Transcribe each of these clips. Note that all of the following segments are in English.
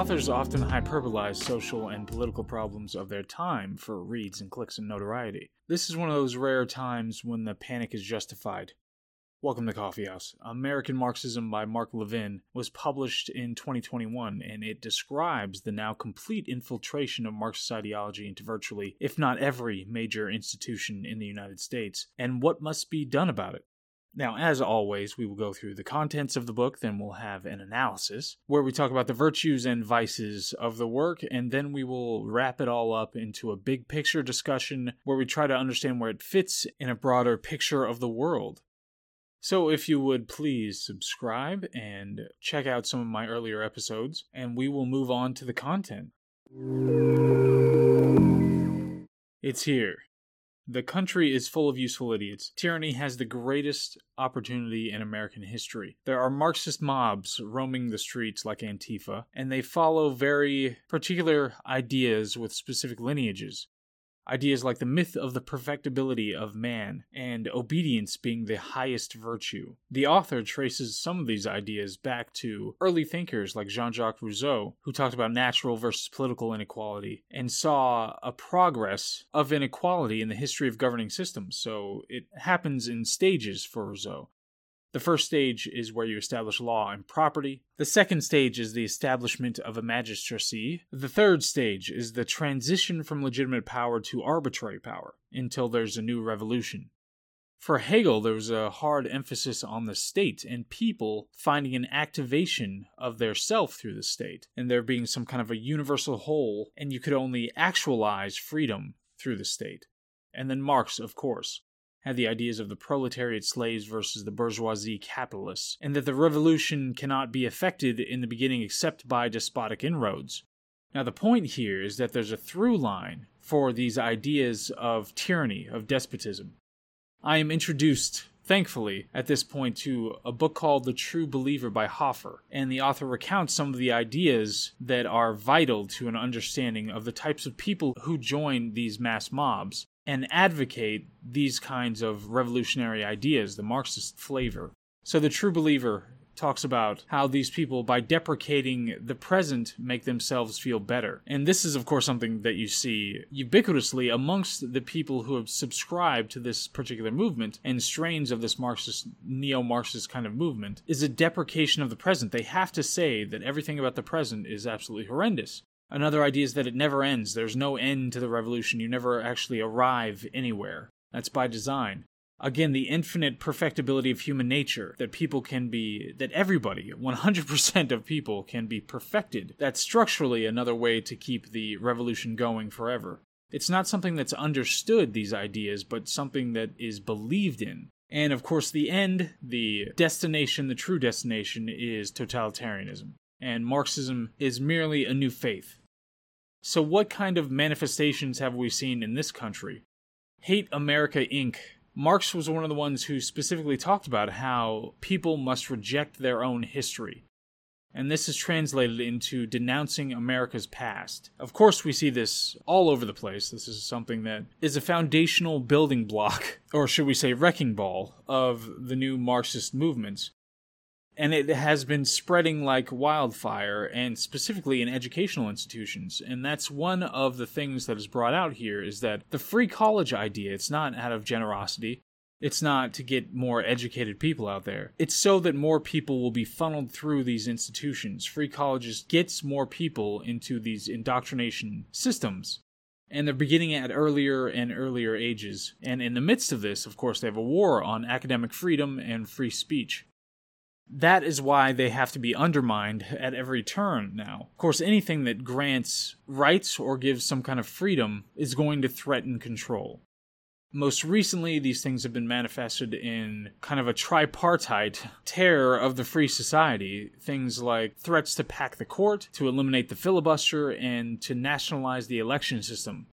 Authors often hyperbolize social and political problems of their time for reads and clicks and notoriety. This is one of those rare times when the panic is justified. Welcome to Coffee House. American Marxism by Mark Levin was published in 2021, and it describes the now complete infiltration of Marxist ideology into virtually, if not every, major institution in the United States, and what must be done about it. Now, as always, we will go through the contents of the book, then we'll have an analysis where we talk about the virtues and vices of the work, and then we will wrap it all up into a big picture discussion where we try to understand where it fits in a broader picture of the world. So, if you would please subscribe and check out some of my earlier episodes, and we will move on to the content. It's here. The country is full of useful idiots. Tyranny has the greatest opportunity in American history. There are Marxist mobs roaming the streets like Antifa, and they follow very particular ideas with specific lineages. Ideas like the myth of the perfectibility of man and obedience being the highest virtue. The author traces some of these ideas back to early thinkers like Jean Jacques Rousseau, who talked about natural versus political inequality and saw a progress of inequality in the history of governing systems. So it happens in stages for Rousseau. The first stage is where you establish law and property. The second stage is the establishment of a magistracy. The third stage is the transition from legitimate power to arbitrary power until there's a new revolution. For Hegel, there was a hard emphasis on the state and people finding an activation of their self through the state, and there being some kind of a universal whole, and you could only actualize freedom through the state. And then Marx, of course, had the ideas of the proletariat slaves versus the bourgeoisie capitalists, and that the revolution cannot be effected in the beginning except by despotic inroads. Now, the point here is that there's a through line for these ideas of tyranny, of despotism. I am introduced, thankfully, at this point to a book called The True Believer by Hoffer, and the author recounts some of the ideas that are vital to an understanding of the types of people who join these mass mobs and advocate these kinds of revolutionary ideas, the Marxist flavor. So the true believer talks about how these people, by deprecating the present, make themselves feel better. And this is, of course, something that you see ubiquitously amongst the people who have subscribed to this particular movement and strains of this Marxist, neo Marxist kind of movement, is a deprecation of the present. They have to say that everything about the present is absolutely horrendous. Another idea is that it never ends. There's no end to the revolution. You never actually arrive anywhere. That's by design. Again, the infinite perfectibility of human nature, that people can be, that everybody, 100% of people can be perfected. That's structurally another way to keep the revolution going forever. It's not something that's understood, these ideas, but something that is believed in. And of course, the end, the destination, the true destination, is totalitarianism. And Marxism is merely a new faith. So, what kind of manifestations have we seen in this country? Hate America Inc. Marx was one of the ones who specifically talked about how people must reject their own history. And this is translated into denouncing America's past. Of course, we see this all over the place. This is something that is a foundational building block, or should we say, wrecking ball, of the new Marxist movements and it has been spreading like wildfire and specifically in educational institutions and that's one of the things that is brought out here is that the free college idea it's not out of generosity it's not to get more educated people out there. It's so that more people will be funneled through these institutions. Free colleges gets more people into these indoctrination systems. And they're beginning at earlier and earlier ages. And in the midst of this, of course, they have a war on academic freedom and free speech that is why they have to be undermined at every turn now. Of course, anything that grants rights or gives some kind of freedom is going to threaten control. Most recently, these things have been manifested in kind of a tripartite terror of the free society. Things like threats to pack the court, to eliminate the filibuster, and to nationalize the election system.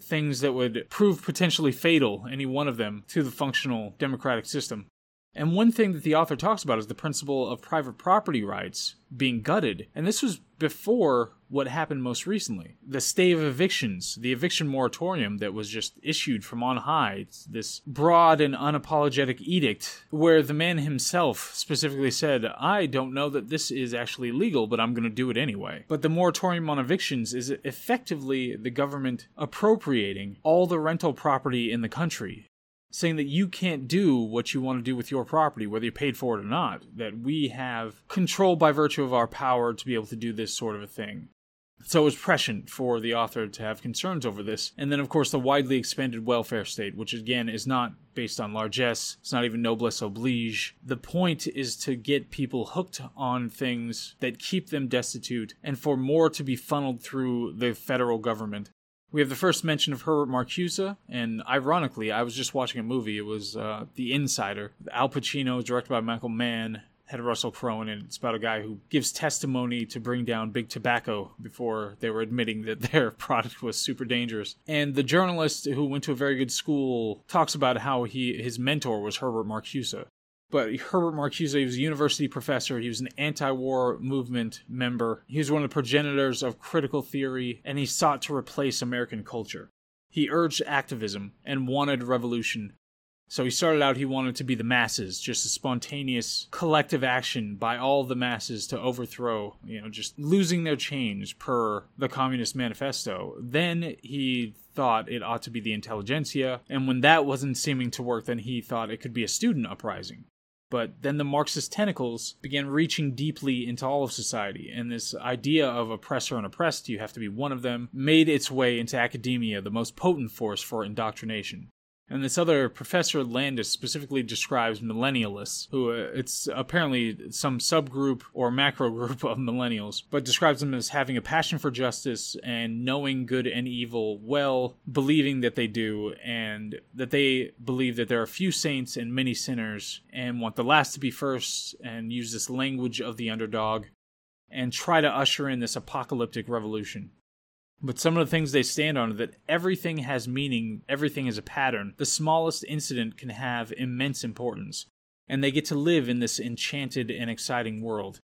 Things that would prove potentially fatal, any one of them, to the functional democratic system. And one thing that the author talks about is the principle of private property rights being gutted. And this was before what happened most recently the stay of evictions, the eviction moratorium that was just issued from on high. It's this broad and unapologetic edict where the man himself specifically said, I don't know that this is actually legal, but I'm going to do it anyway. But the moratorium on evictions is effectively the government appropriating all the rental property in the country saying that you can't do what you want to do with your property, whether you paid for it or not, that we have control by virtue of our power to be able to do this sort of a thing. So it was prescient for the author to have concerns over this. And then, of course, the widely expanded welfare state, which again is not based on largesse, it's not even noblesse oblige. The point is to get people hooked on things that keep them destitute and for more to be funneled through the federal government we have the first mention of Herbert Marcuse, and ironically, I was just watching a movie. It was uh, The Insider. Al Pacino, directed by Michael Mann, had Russell Crowe it. It's about a guy who gives testimony to bring down big tobacco before they were admitting that their product was super dangerous. And the journalist who went to a very good school talks about how he his mentor was Herbert Marcuse. But Herbert Marcuse, he was a university professor. He was an anti war movement member. He was one of the progenitors of critical theory, and he sought to replace American culture. He urged activism and wanted revolution. So he started out, he wanted to be the masses, just a spontaneous collective action by all the masses to overthrow, you know, just losing their change per the Communist Manifesto. Then he thought it ought to be the intelligentsia, and when that wasn't seeming to work, then he thought it could be a student uprising. But then the Marxist tentacles began reaching deeply into all of society, and this idea of oppressor and oppressed, you have to be one of them, made its way into academia, the most potent force for indoctrination. And this other Professor Landes specifically describes millennialists, who uh, it's apparently some subgroup or macro group of millennials, but describes them as having a passion for justice and knowing good and evil well, believing that they do, and that they believe that there are few saints and many sinners, and want the last to be first, and use this language of the underdog, and try to usher in this apocalyptic revolution. But some of the things they stand on are that everything has meaning, everything is a pattern. The smallest incident can have immense importance, and they get to live in this enchanted and exciting world.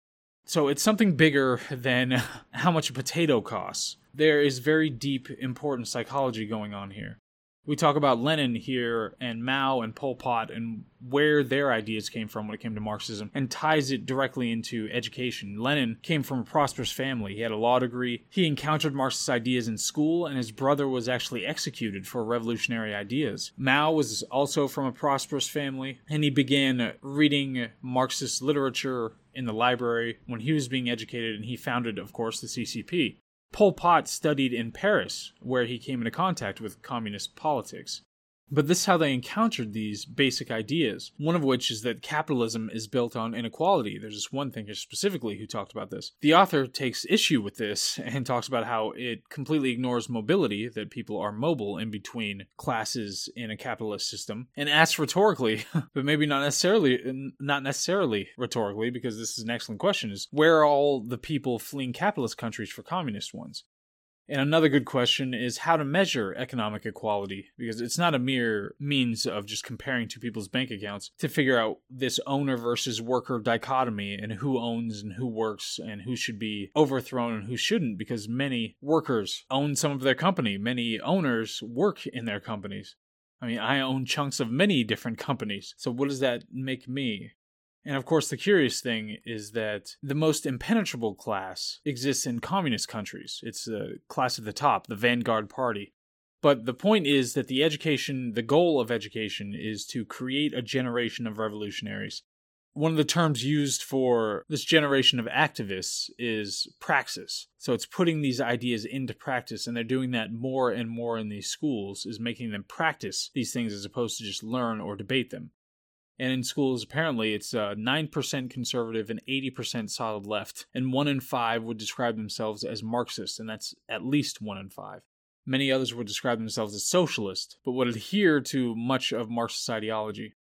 So it's something bigger than how much a potato costs. There is very deep, important psychology going on here we talk about Lenin here and Mao and Pol Pot and where their ideas came from when it came to Marxism and ties it directly into education. Lenin came from a prosperous family. He had a law degree. He encountered Marxist ideas in school and his brother was actually executed for revolutionary ideas. Mao was also from a prosperous family and he began reading Marxist literature in the library when he was being educated and he founded of course the CCP. Pol Pot studied in Paris, where he came into contact with communist politics. But this is how they encountered these basic ideas. One of which is that capitalism is built on inequality. There's this one thinker specifically who talked about this. The author takes issue with this and talks about how it completely ignores mobility, that people are mobile in between classes in a capitalist system, and asks rhetorically, but maybe not necessarily not necessarily rhetorically, because this is an excellent question, is where are all the people fleeing capitalist countries for communist ones? And another good question is how to measure economic equality, because it's not a mere means of just comparing two people's bank accounts to figure out this owner versus worker dichotomy and who owns and who works and who should be overthrown and who shouldn't, because many workers own some of their company, many owners work in their companies. I mean, I own chunks of many different companies. So, what does that make me? And of course, the curious thing is that the most impenetrable class exists in communist countries. It's the class at the top, the vanguard party. But the point is that the education, the goal of education is to create a generation of revolutionaries. One of the terms used for this generation of activists is praxis. So it's putting these ideas into practice, and they're doing that more and more in these schools, is making them practice these things as opposed to just learn or debate them. And in schools, apparently, it's uh, 9% conservative and 80% solid left. And one in five would describe themselves as Marxist, and that's at least one in five. Many others would describe themselves as socialist, but would adhere to much of Marxist ideology.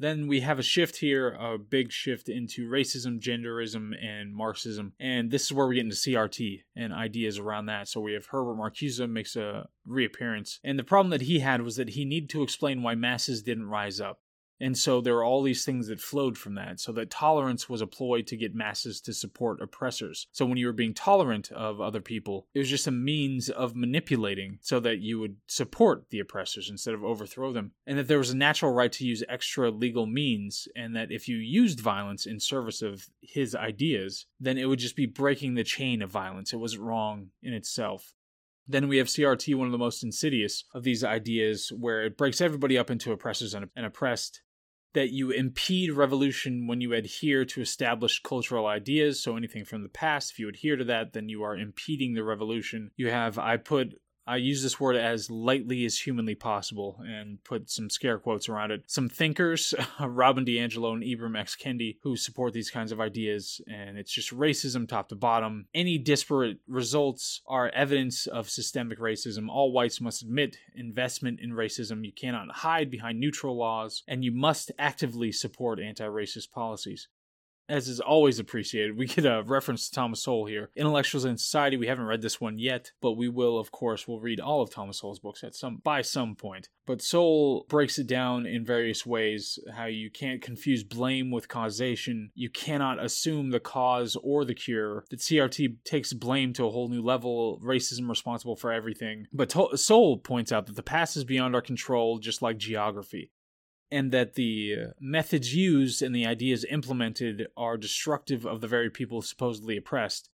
Then we have a shift here, a big shift into racism, genderism, and Marxism. And this is where we get into CRT and ideas around that. So we have Herbert Marcuse makes a reappearance. And the problem that he had was that he needed to explain why masses didn't rise up. And so there are all these things that flowed from that. So that tolerance was a ploy to get masses to support oppressors. So when you were being tolerant of other people, it was just a means of manipulating so that you would support the oppressors instead of overthrow them. And that there was a natural right to use extra legal means, and that if you used violence in service of his ideas, then it would just be breaking the chain of violence. It wasn't wrong in itself. Then we have CRT, one of the most insidious of these ideas, where it breaks everybody up into oppressors and, oppressed. That you impede revolution when you adhere to established cultural ideas. So anything from the past, if you adhere to that, then you are impeding the revolution. You have, I put I use this word as lightly as humanly possible and put some scare quotes around it. Some thinkers, Robin DiAngelo and Ibram X. Kendi, who support these kinds of ideas, and it's just racism top to bottom. Any disparate results are evidence of systemic racism. All whites must admit investment in racism. You cannot hide behind neutral laws, and you must actively support anti racist policies as is always appreciated, we get a reference to Thomas Sowell here. Intellectuals in Society, we haven't read this one yet, but we will, of course, we'll read all of Thomas Sowell's books at some by some point. But Sowell breaks it down in various ways, how you can't confuse blame with causation, you cannot assume the cause or the cure, that CRT takes blame to a whole new level, racism responsible for everything. But to- Sowell points out that the past is beyond our control, just like geography and that the methods used and the ideas implemented are destructive of the very people supposedly oppressed.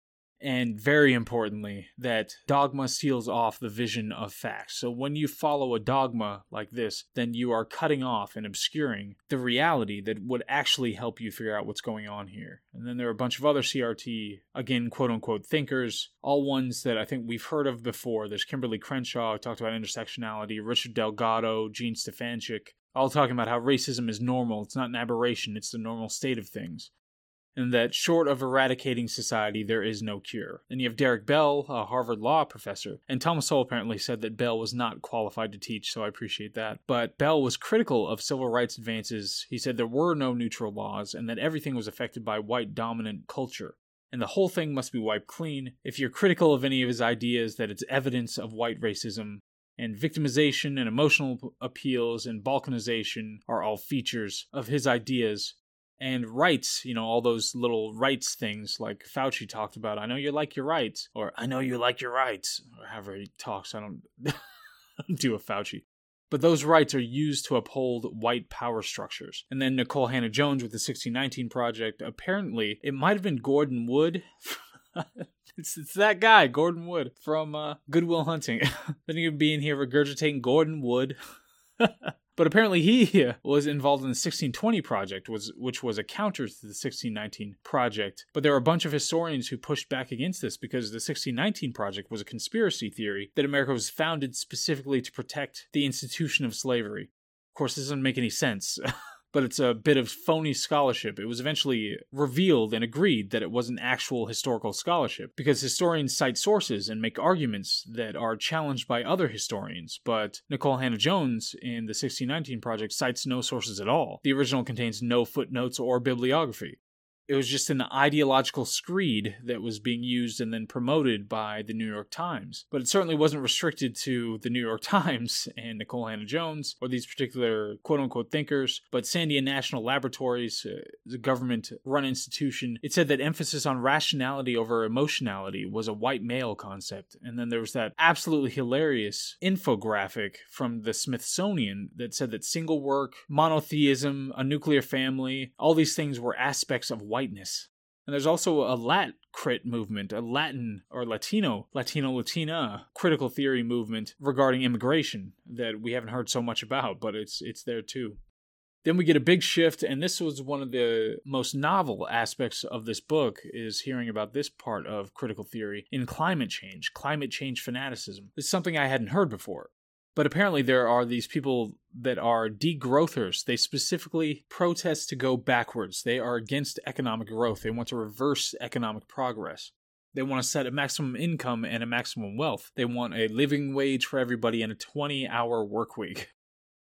And very importantly, that dogma seals off the vision of facts. So when you follow a dogma like this, then you are cutting off and obscuring the reality that would actually help you figure out what's going on here. And then there are a bunch of other CRT, again, quote unquote, thinkers, all ones that I think we've heard of before. There's Kimberly Crenshaw, who talked about intersectionality, Richard Delgado, Jean Stefancic, all talking about how racism is normal. It's not an aberration, it's the normal state of things. And that short of eradicating society, there is no cure. And you have Derek Bell, a Harvard law professor. And Thomas Sowell apparently said that Bell was not qualified to teach, so I appreciate that. But Bell was critical of civil rights advances. He said there were no neutral laws and that everything was affected by white dominant culture and the whole thing must be wiped clean. If you're critical of any of his ideas that it's evidence of white racism, and victimization and emotional appeals and balkanization are all features of his ideas. And rights, you know, all those little rights things like Fauci talked about. I know you like your rights, or I know you like your rights, or however he talks. I don't, do a Fauci. But those rights are used to uphold white power structures. And then Nicole Hannah-Jones with the 1619 Project, apparently, it might have been Gordon Wood it's, it's that guy, Gordon Wood from uh, Good Will Hunting. then you'd be in here regurgitating Gordon Wood. but apparently he was involved in the 1620 project, was which was a counter to the 1619 project. But there were a bunch of historians who pushed back against this because the 1619 project was a conspiracy theory that America was founded specifically to protect the institution of slavery. Of course, this doesn't make any sense. but it's a bit of phony scholarship. It was eventually revealed and agreed that it wasn't actual historical scholarship because historians cite sources and make arguments that are challenged by other historians. But Nicole Hannah-Jones in the 1619 Project cites no sources at all. The original contains no footnotes or bibliography it was just an ideological screed that was being used and then promoted by the New York Times. But it certainly wasn't restricted to the New York Times and Nicole Hannah-Jones or these particular quote unquote thinkers, but Sandia National Laboratories, uh, the government run institution, it said that emphasis on rationality over emotionality was a white male concept. And then there was that absolutely hilarious infographic from the Smithsonian that said that single work, monotheism, a nuclear family, all these things were aspects of white whiteness. And there's also a Lat crit movement, a Latin or Latino, Latino Latina critical theory movement regarding immigration that we haven't heard so much about, but it's it's there too. Then we get a big shift, and this was one of the most novel aspects of this book is hearing about this part of critical theory in climate change, climate change fanaticism. It's something I hadn't heard before. But apparently, there are these people that are degrowthers. They specifically protest to go backwards. They are against economic growth. They want to reverse economic progress. They want to set a maximum income and a maximum wealth. They want a living wage for everybody and a 20 hour work week.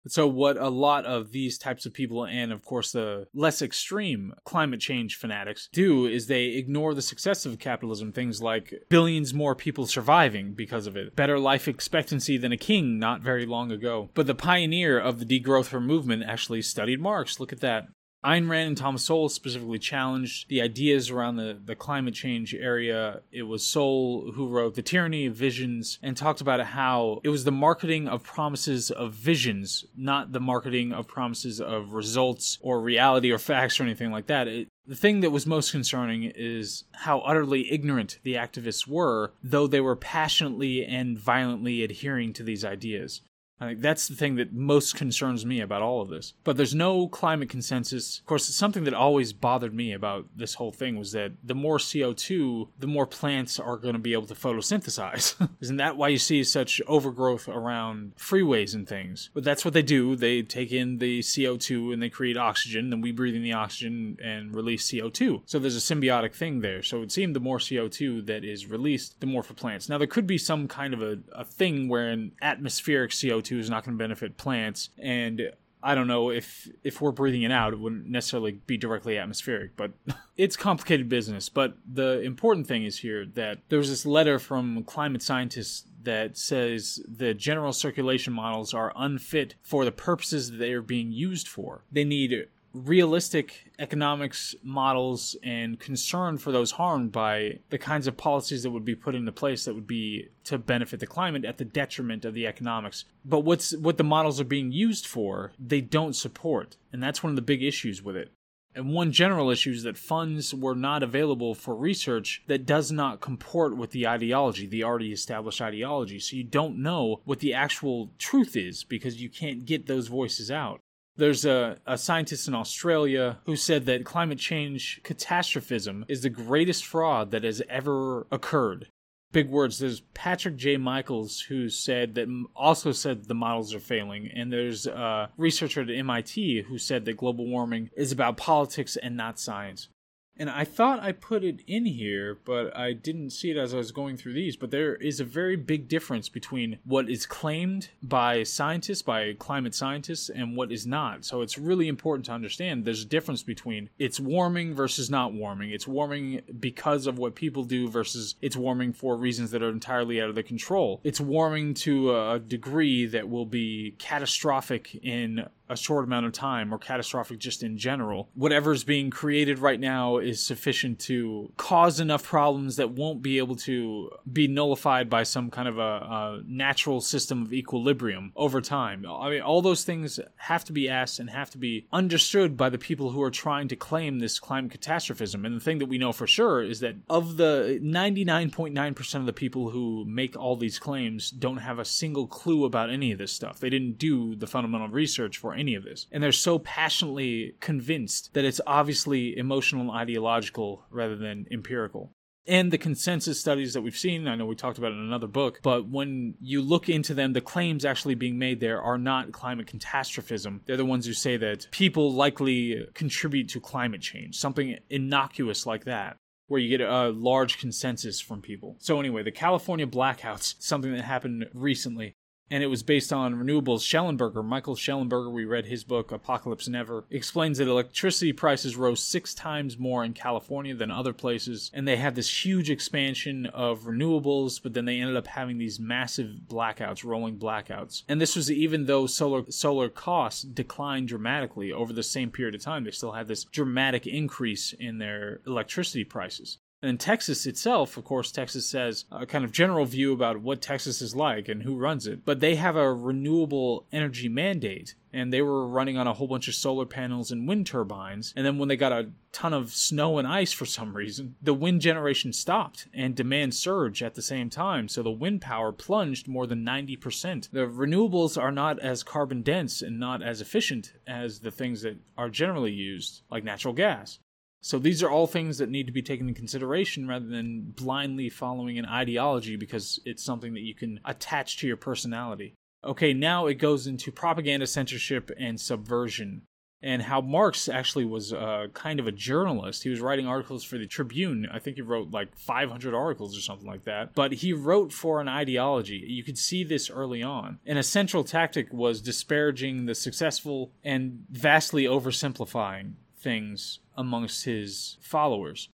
So, what a lot of these types of people, and of course the less extreme climate change fanatics, do is they ignore the success of capitalism. Things like billions more people surviving because of it, better life expectancy than a king not very long ago. But the pioneer of the degrowth movement actually studied Marx. Look at that. Ayn Rand and Thomas Sowell specifically challenged the ideas around the, the climate change area. It was Sowell who wrote The Tyranny of Visions and talked about how it was the marketing of promises of visions, not the marketing of promises of results or reality or facts or anything like that. It, the thing that was most concerning is how utterly ignorant the activists were, though they were passionately and violently adhering to these ideas. I think that's the thing that most concerns me about all of this. But there's no climate consensus. Of course, it's something that always bothered me about this whole thing was that the more CO2, the more plants are going to be able to photosynthesize. Isn't that why you see such overgrowth around freeways and things? But that's what they do. They take in the CO2 and they create oxygen, and we breathe in the oxygen and release CO2. So there's a symbiotic thing there. So it seemed the more CO2 that is released, the more for plants. Now, there could be some kind of a, a thing where an atmospheric CO2 CO2 is not going to benefit plants. And I don't know if if we're breathing it out, it wouldn't necessarily be directly atmospheric, but it's complicated business. But the important thing is here that there was this letter from climate scientists that says the general circulation models are unfit for the purposes that they are being used for. They need realistic economics models and concern for those harmed by the kinds of policies that would be put into place that would be to benefit the climate at the detriment of the economics. But what's what the models are being used for, they don't support. And that's one of the big issues with it. And one general issue is that funds were not available for research that does not comport with the ideology, the already established ideology. So you don't know what the actual truth is because you can't get those voices out. There's a, a scientist in Australia who said that climate change catastrophism is the greatest fraud that has ever occurred. Big words. There's Patrick J. Michaels who said that also said the models are failing, and there's a researcher at MIT who said that global warming is about politics and not science. And I thought I put it in here, but I didn't see it as I was going through these. But there is a very big difference between what is claimed by scientists, by climate scientists, and what is not. So it's really important to understand there's a difference between it's warming versus not warming. It's warming because of what people do versus it's warming for reasons that are entirely out of their control. It's warming to a degree that will be catastrophic in a short amount of time or catastrophic just in general. Whatever's being created right now is sufficient to cause enough problems that won't be able to be nullified by some kind of a, a natural system of equilibrium over time. I mean, all those things have to be asked and have to be understood by the people who are trying to claim this climate catastrophism. And the thing that we know for sure is that of the 99.9% of the people who make all these claims don't have a single clue about any of this stuff. They didn't do the fundamental research for any of this. And they're so passionately convinced that it's obviously emotional and ideological rather than empirical and the consensus studies that we've seen. I know we talked about in another book, but when you look into them, the claims actually being made there are not climate catastrophism. They're the ones who say that people likely contribute to climate change, something innocuous like that. Where you get a large consensus from people. So, anyway, the California blackouts, something that happened recently and it was based on renewables. Shellenberger, Michael Shellenberger, we read his book Apocalypse Never, explains that electricity prices rose six times more in California than other places, and they had this huge expansion of renewables, but then they ended up having these massive blackouts, rolling blackouts. And this was even though solar solar costs declined dramatically over the same period of time, they still had this dramatic increase in their electricity prices. And Texas itself, of course, Texas says a kind of general view about what Texas is like and who runs it. But they have a renewable energy mandate, and they were running on a whole bunch of solar panels and wind turbines. And then when they got a ton of snow and ice for some reason, the wind generation stopped and demand surged at the same time. So the wind power plunged more than 90%. The renewables are not as carbon dense and not as efficient as the things that are generally used, like natural gas. So these are all things that need to be taken into consideration rather than blindly following an ideology because it's something that you can attach to your personality. Okay, now it goes into propaganda, censorship, and subversion. and how Marx actually was uh, kind of a journalist. He was writing articles for the Tribune. I think he wrote like 500 articles or something like that. But he wrote for an ideology. You could see this early on. And a central tactic was disparaging the successful and vastly oversimplifying things amongst his followers.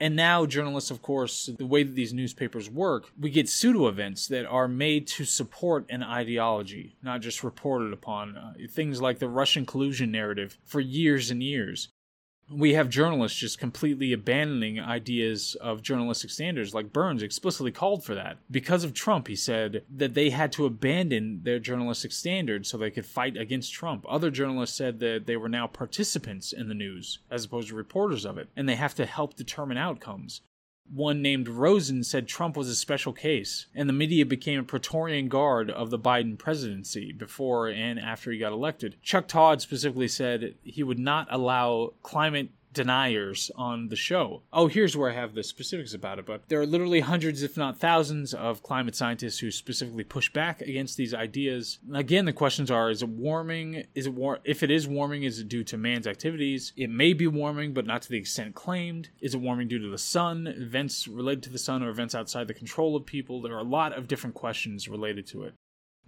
And now, journalists, of course, the way that these newspapers work, we get pseudo events that are made to support an ideology, not just reported upon. Uh, things like the Russian collusion narrative for years and years we have journalists just completely abandoning ideas of journalistic standards like burns explicitly called for that. Because of trump he said that they had to abandon their journalistic standards so they could fight against trump. Other journalists said that they were now participants in the news as opposed to reporters of it and they have to help determine outcomes one named Rosen said Trump was a special case, and the media became a Praetorian Guard of the Biden presidency before and after he got elected. Chuck Todd specifically said he would not allow climate deniers on the show. Oh, here's where I have the specifics about it, but there are literally hundreds, if not thousands, of climate scientists who specifically push back against these ideas. Again, the questions are: Is it warming? Is it war? If it is warming, is it due to man's activities? It may be warming, but not to the extent claimed. Is it warming due to the sun, events related to the sun, or events outside the control of people? There are a lot of different questions related to it.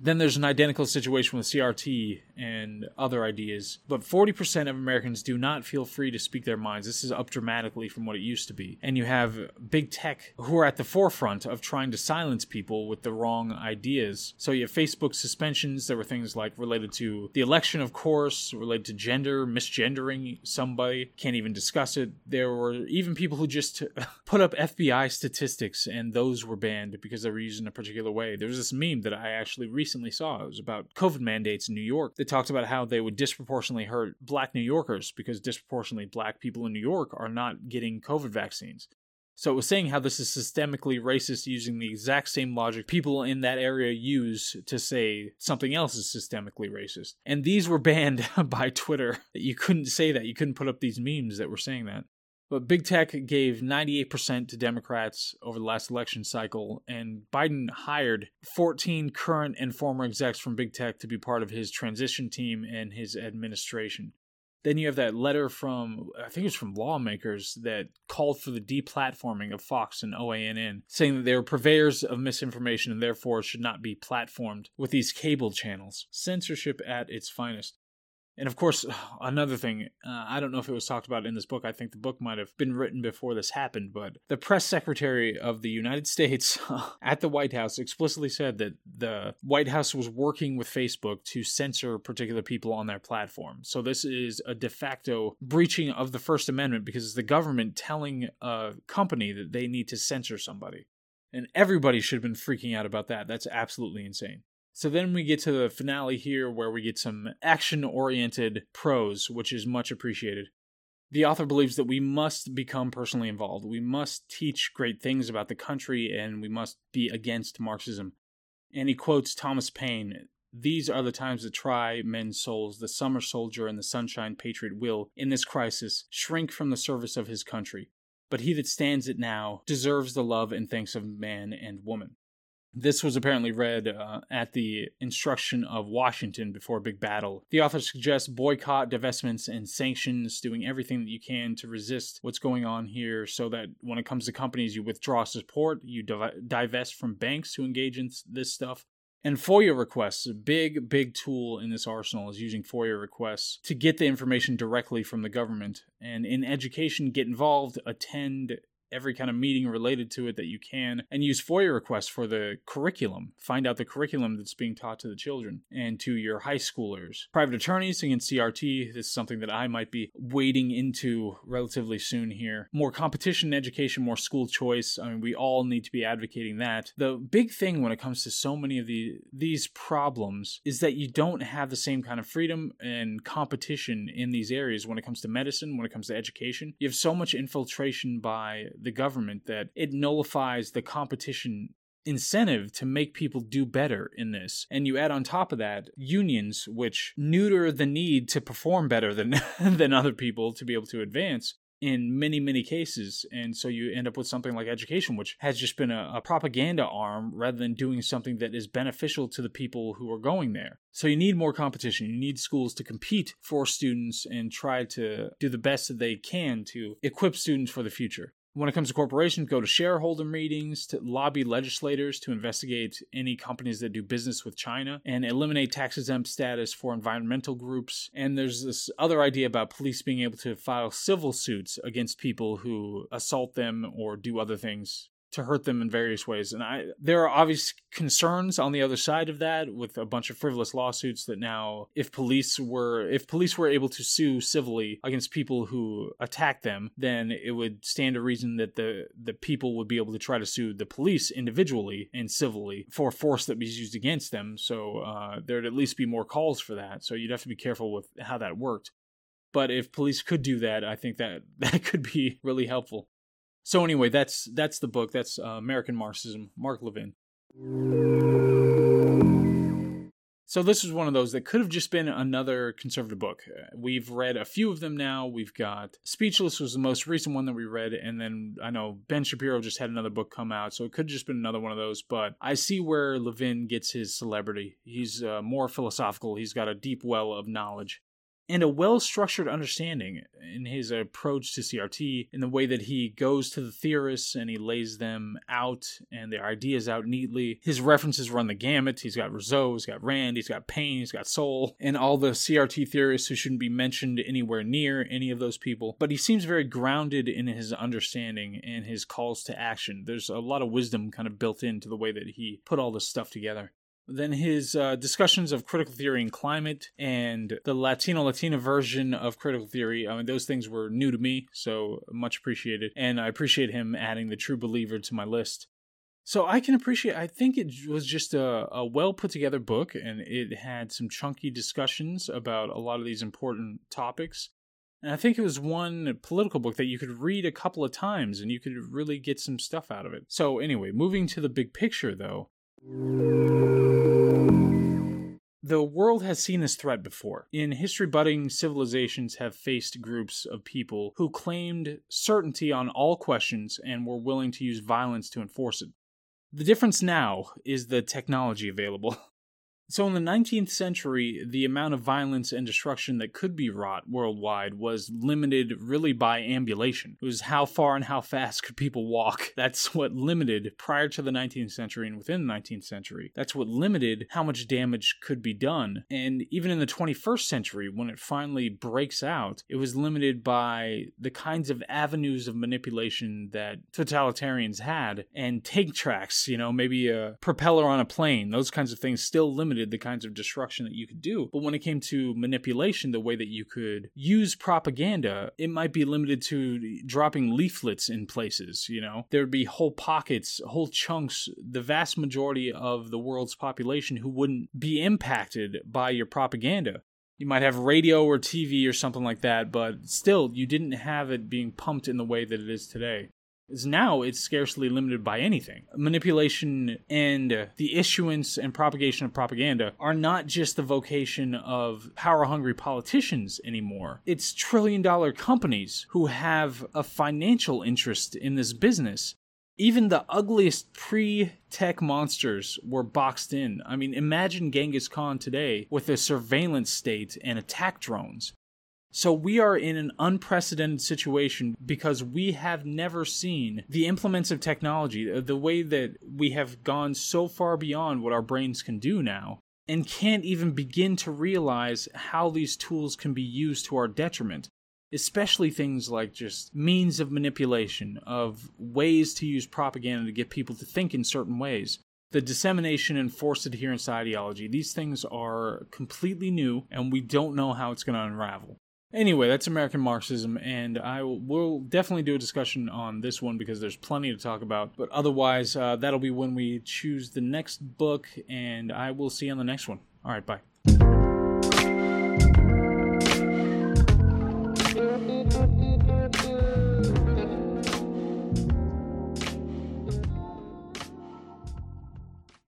Then there's an identical situation with CRT and other ideas, but 40% of Americans do not feel free to speak their minds. This is up dramatically from what it used to be. And you have big tech who are at the forefront of trying to silence people with the wrong ideas. So you have Facebook suspensions. There were things like related to the election, of course, related to gender, misgendering somebody, can't even discuss it. There were even people who just put up FBI statistics and those were banned because they were used in a particular way. There was this meme that I actually recently recently saw. It was about COVID mandates in New York. They talked about how they would disproportionately hurt black New Yorkers because disproportionately black people in New York are not getting COVID vaccines. So it was saying how this is systemically racist using the exact same logic people in that area use to say something else is systemically racist. And these were banned by Twitter. You couldn't say that. You couldn't put up these memes that were saying that. But big tech gave 98% to Democrats over the last election cycle, and Biden hired 14 current and former execs from big tech to be part of his transition team and his administration. Then you have that letter from, I think it's from lawmakers that called for the deplatforming of Fox and OANN, saying that they were purveyors of misinformation and therefore should not be platformed with these cable channels. Censorship at its finest. And of course, another thing, uh, I don't know if it was talked about in this book. I think the book might have been written before this happened, but the press secretary of the United States at the White House explicitly said that the White House was working with Facebook to censor particular people on their platform. So this is a de facto breaching of the First Amendment because it's the government telling a company that they need to censor somebody. And everybody should have been freaking out about that. That's absolutely insane. So then we get to the finale here where we get some action oriented prose, which is much appreciated. The author believes that we must become personally involved. We must teach great things about the country and we must be against Marxism. And he quotes Thomas Paine These are the times that try men's souls. The summer soldier and the sunshine patriot will, in this crisis, shrink from the service of his country. But he that stands it now deserves the love and thanks of man and woman. This was apparently read uh, at the instruction of Washington before a big battle. The author suggests boycott, divestments, and sanctions, doing everything that you can to resist what's going on here so that when it comes to companies, you withdraw support, you divest from banks who engage in this stuff. And FOIA requests, a big, big tool in this arsenal is using FOIA requests to get the information directly from the government. And in education, get involved, attend every kind of meeting related to it that you can and use FOIA requests for the curriculum. Find out the curriculum that's being taught to the children and to your high schoolers. Private attorneys against CRT this is something that I might be wading into relatively soon here. More competition in education, more school choice. I mean, we all need to be advocating that. The big thing when it comes to so many of the these problems is that you don't have the same kind of freedom and competition in these areas when it comes to medicine, when it comes to education. You have so much infiltration by the government that it nullifies the competition incentive to make people do better in this. And you add on top of that unions which neuter the need to perform better than than other people to be able to advance. in many, many cases. And so you end up with something like education, which has just been a, a, propaganda arm rather than doing something that is beneficial to the people who are going there. So you need more competition. You need schools to compete for students and try to do the best that they can to equip students for the future. When it comes to corporations, go to shareholder meetings to lobby legislators to investigate any companies that do business with China and eliminate tax exempt status for environmental groups. And there's this other idea about police being able to file civil suits against people who assault them or do other things to hurt them in various ways. And I there are obvious concerns on the other side of that with a bunch of frivolous lawsuits that now if police were if police were able to sue civilly against people who attack them, then it would stand to reason that the the people would be able to try to sue the police individually and civilly for force that was used against them. So uh, there'd at least be more calls for that. So you'd have to be careful with how that worked. But if police could do that, I think that that could be really helpful. So anyway, that's that's the book. That's uh, American Marxism, Mark Levin. So this is one of those that could have just been another conservative book. Uh, we've read a few of them now. We've got Speechless was the most recent one that we read, and then I know Ben Shapiro just had another book come out, so it could have just been another one of those. But I see where Levin gets his celebrity. He's uh, more philosophical. He's got a deep well of knowledge and a well structured understanding in his approach to CRT, in the way that he goes to the theorists and he lays them out and their ideas out neatly. His references run the gamut. He's got Rousseau, he's got Rand, he's got Paine, he's got Sowell, and all the CRT theorists who shouldn't be mentioned anywhere near any of those people. But he seems very grounded in his understanding and his calls to action. There's a lot of wisdom kind of built into the way that he put all this stuff together. Then his uh, discussions of critical theory and climate and the Latino Latina version of critical theory. I mean, those things were new to me, so much appreciated. And I appreciate him adding the True Believer to my list. So I can appreciate. I think it was just a, a well put together book, and it had some chunky discussions about a lot of these important topics. And I think it was one political book that you could read a couple of times and you could really get some stuff out of it. So, anyway, moving to the big picture though, the world has seen this threat before. In history, budding civilizations have faced groups of people who claimed certainty on all questions and were willing to use violence to enforce it. The difference now is the technology available. So, in the 19th century, the amount of violence and destruction that could be wrought worldwide was limited really by ambulation. It was how far and how fast could people walk. That's what limited, prior to the 19th century and within the 19th century, that's what limited how much damage could be done. And even in the 21st century, when it finally breaks out, it was limited by the kinds of avenues of manipulation that totalitarians had and tank tracks, you know, maybe a propeller on a plane, those kinds of things still limited limited the kinds of destruction that you could do. But when it came to manipulation, the way that you could use propaganda, it might be limited to dropping leaflets in places, you know? There would be whole pockets, whole chunks, the vast majority of the world's population who wouldn't be impacted by your propaganda you might have radio or TV or something like that, but still, you didn't have it being pumped in the way that it is today is now it's scarcely limited by anything. Manipulation and the issuance and propagation of propaganda are not just the vocation of power hungry politicians anymore. It's trillion dollar companies who have a financial interest in this business. Even the ugliest pre tech monsters were boxed in. I mean, imagine Genghis Khan today with a surveillance state and attack drones. So we are in an unprecedented situation because we have never seen the implements of technology, uh, the way that we have gone so far beyond what our brains can do now, and can't even begin to realize how these tools can be used to our detriment. Especially things like just means of manipulation, of ways to use propaganda to get people to think in certain ways the dissemination and forced adherence ideology. These things are completely new, and we don't know how it's going to unravel. Anyway, that's American Marxism, and I will definitely do a discussion on this one because there's plenty to talk about. But otherwise, uh, that'll be when we choose the next book, and I will see you on the next one. All right, bye.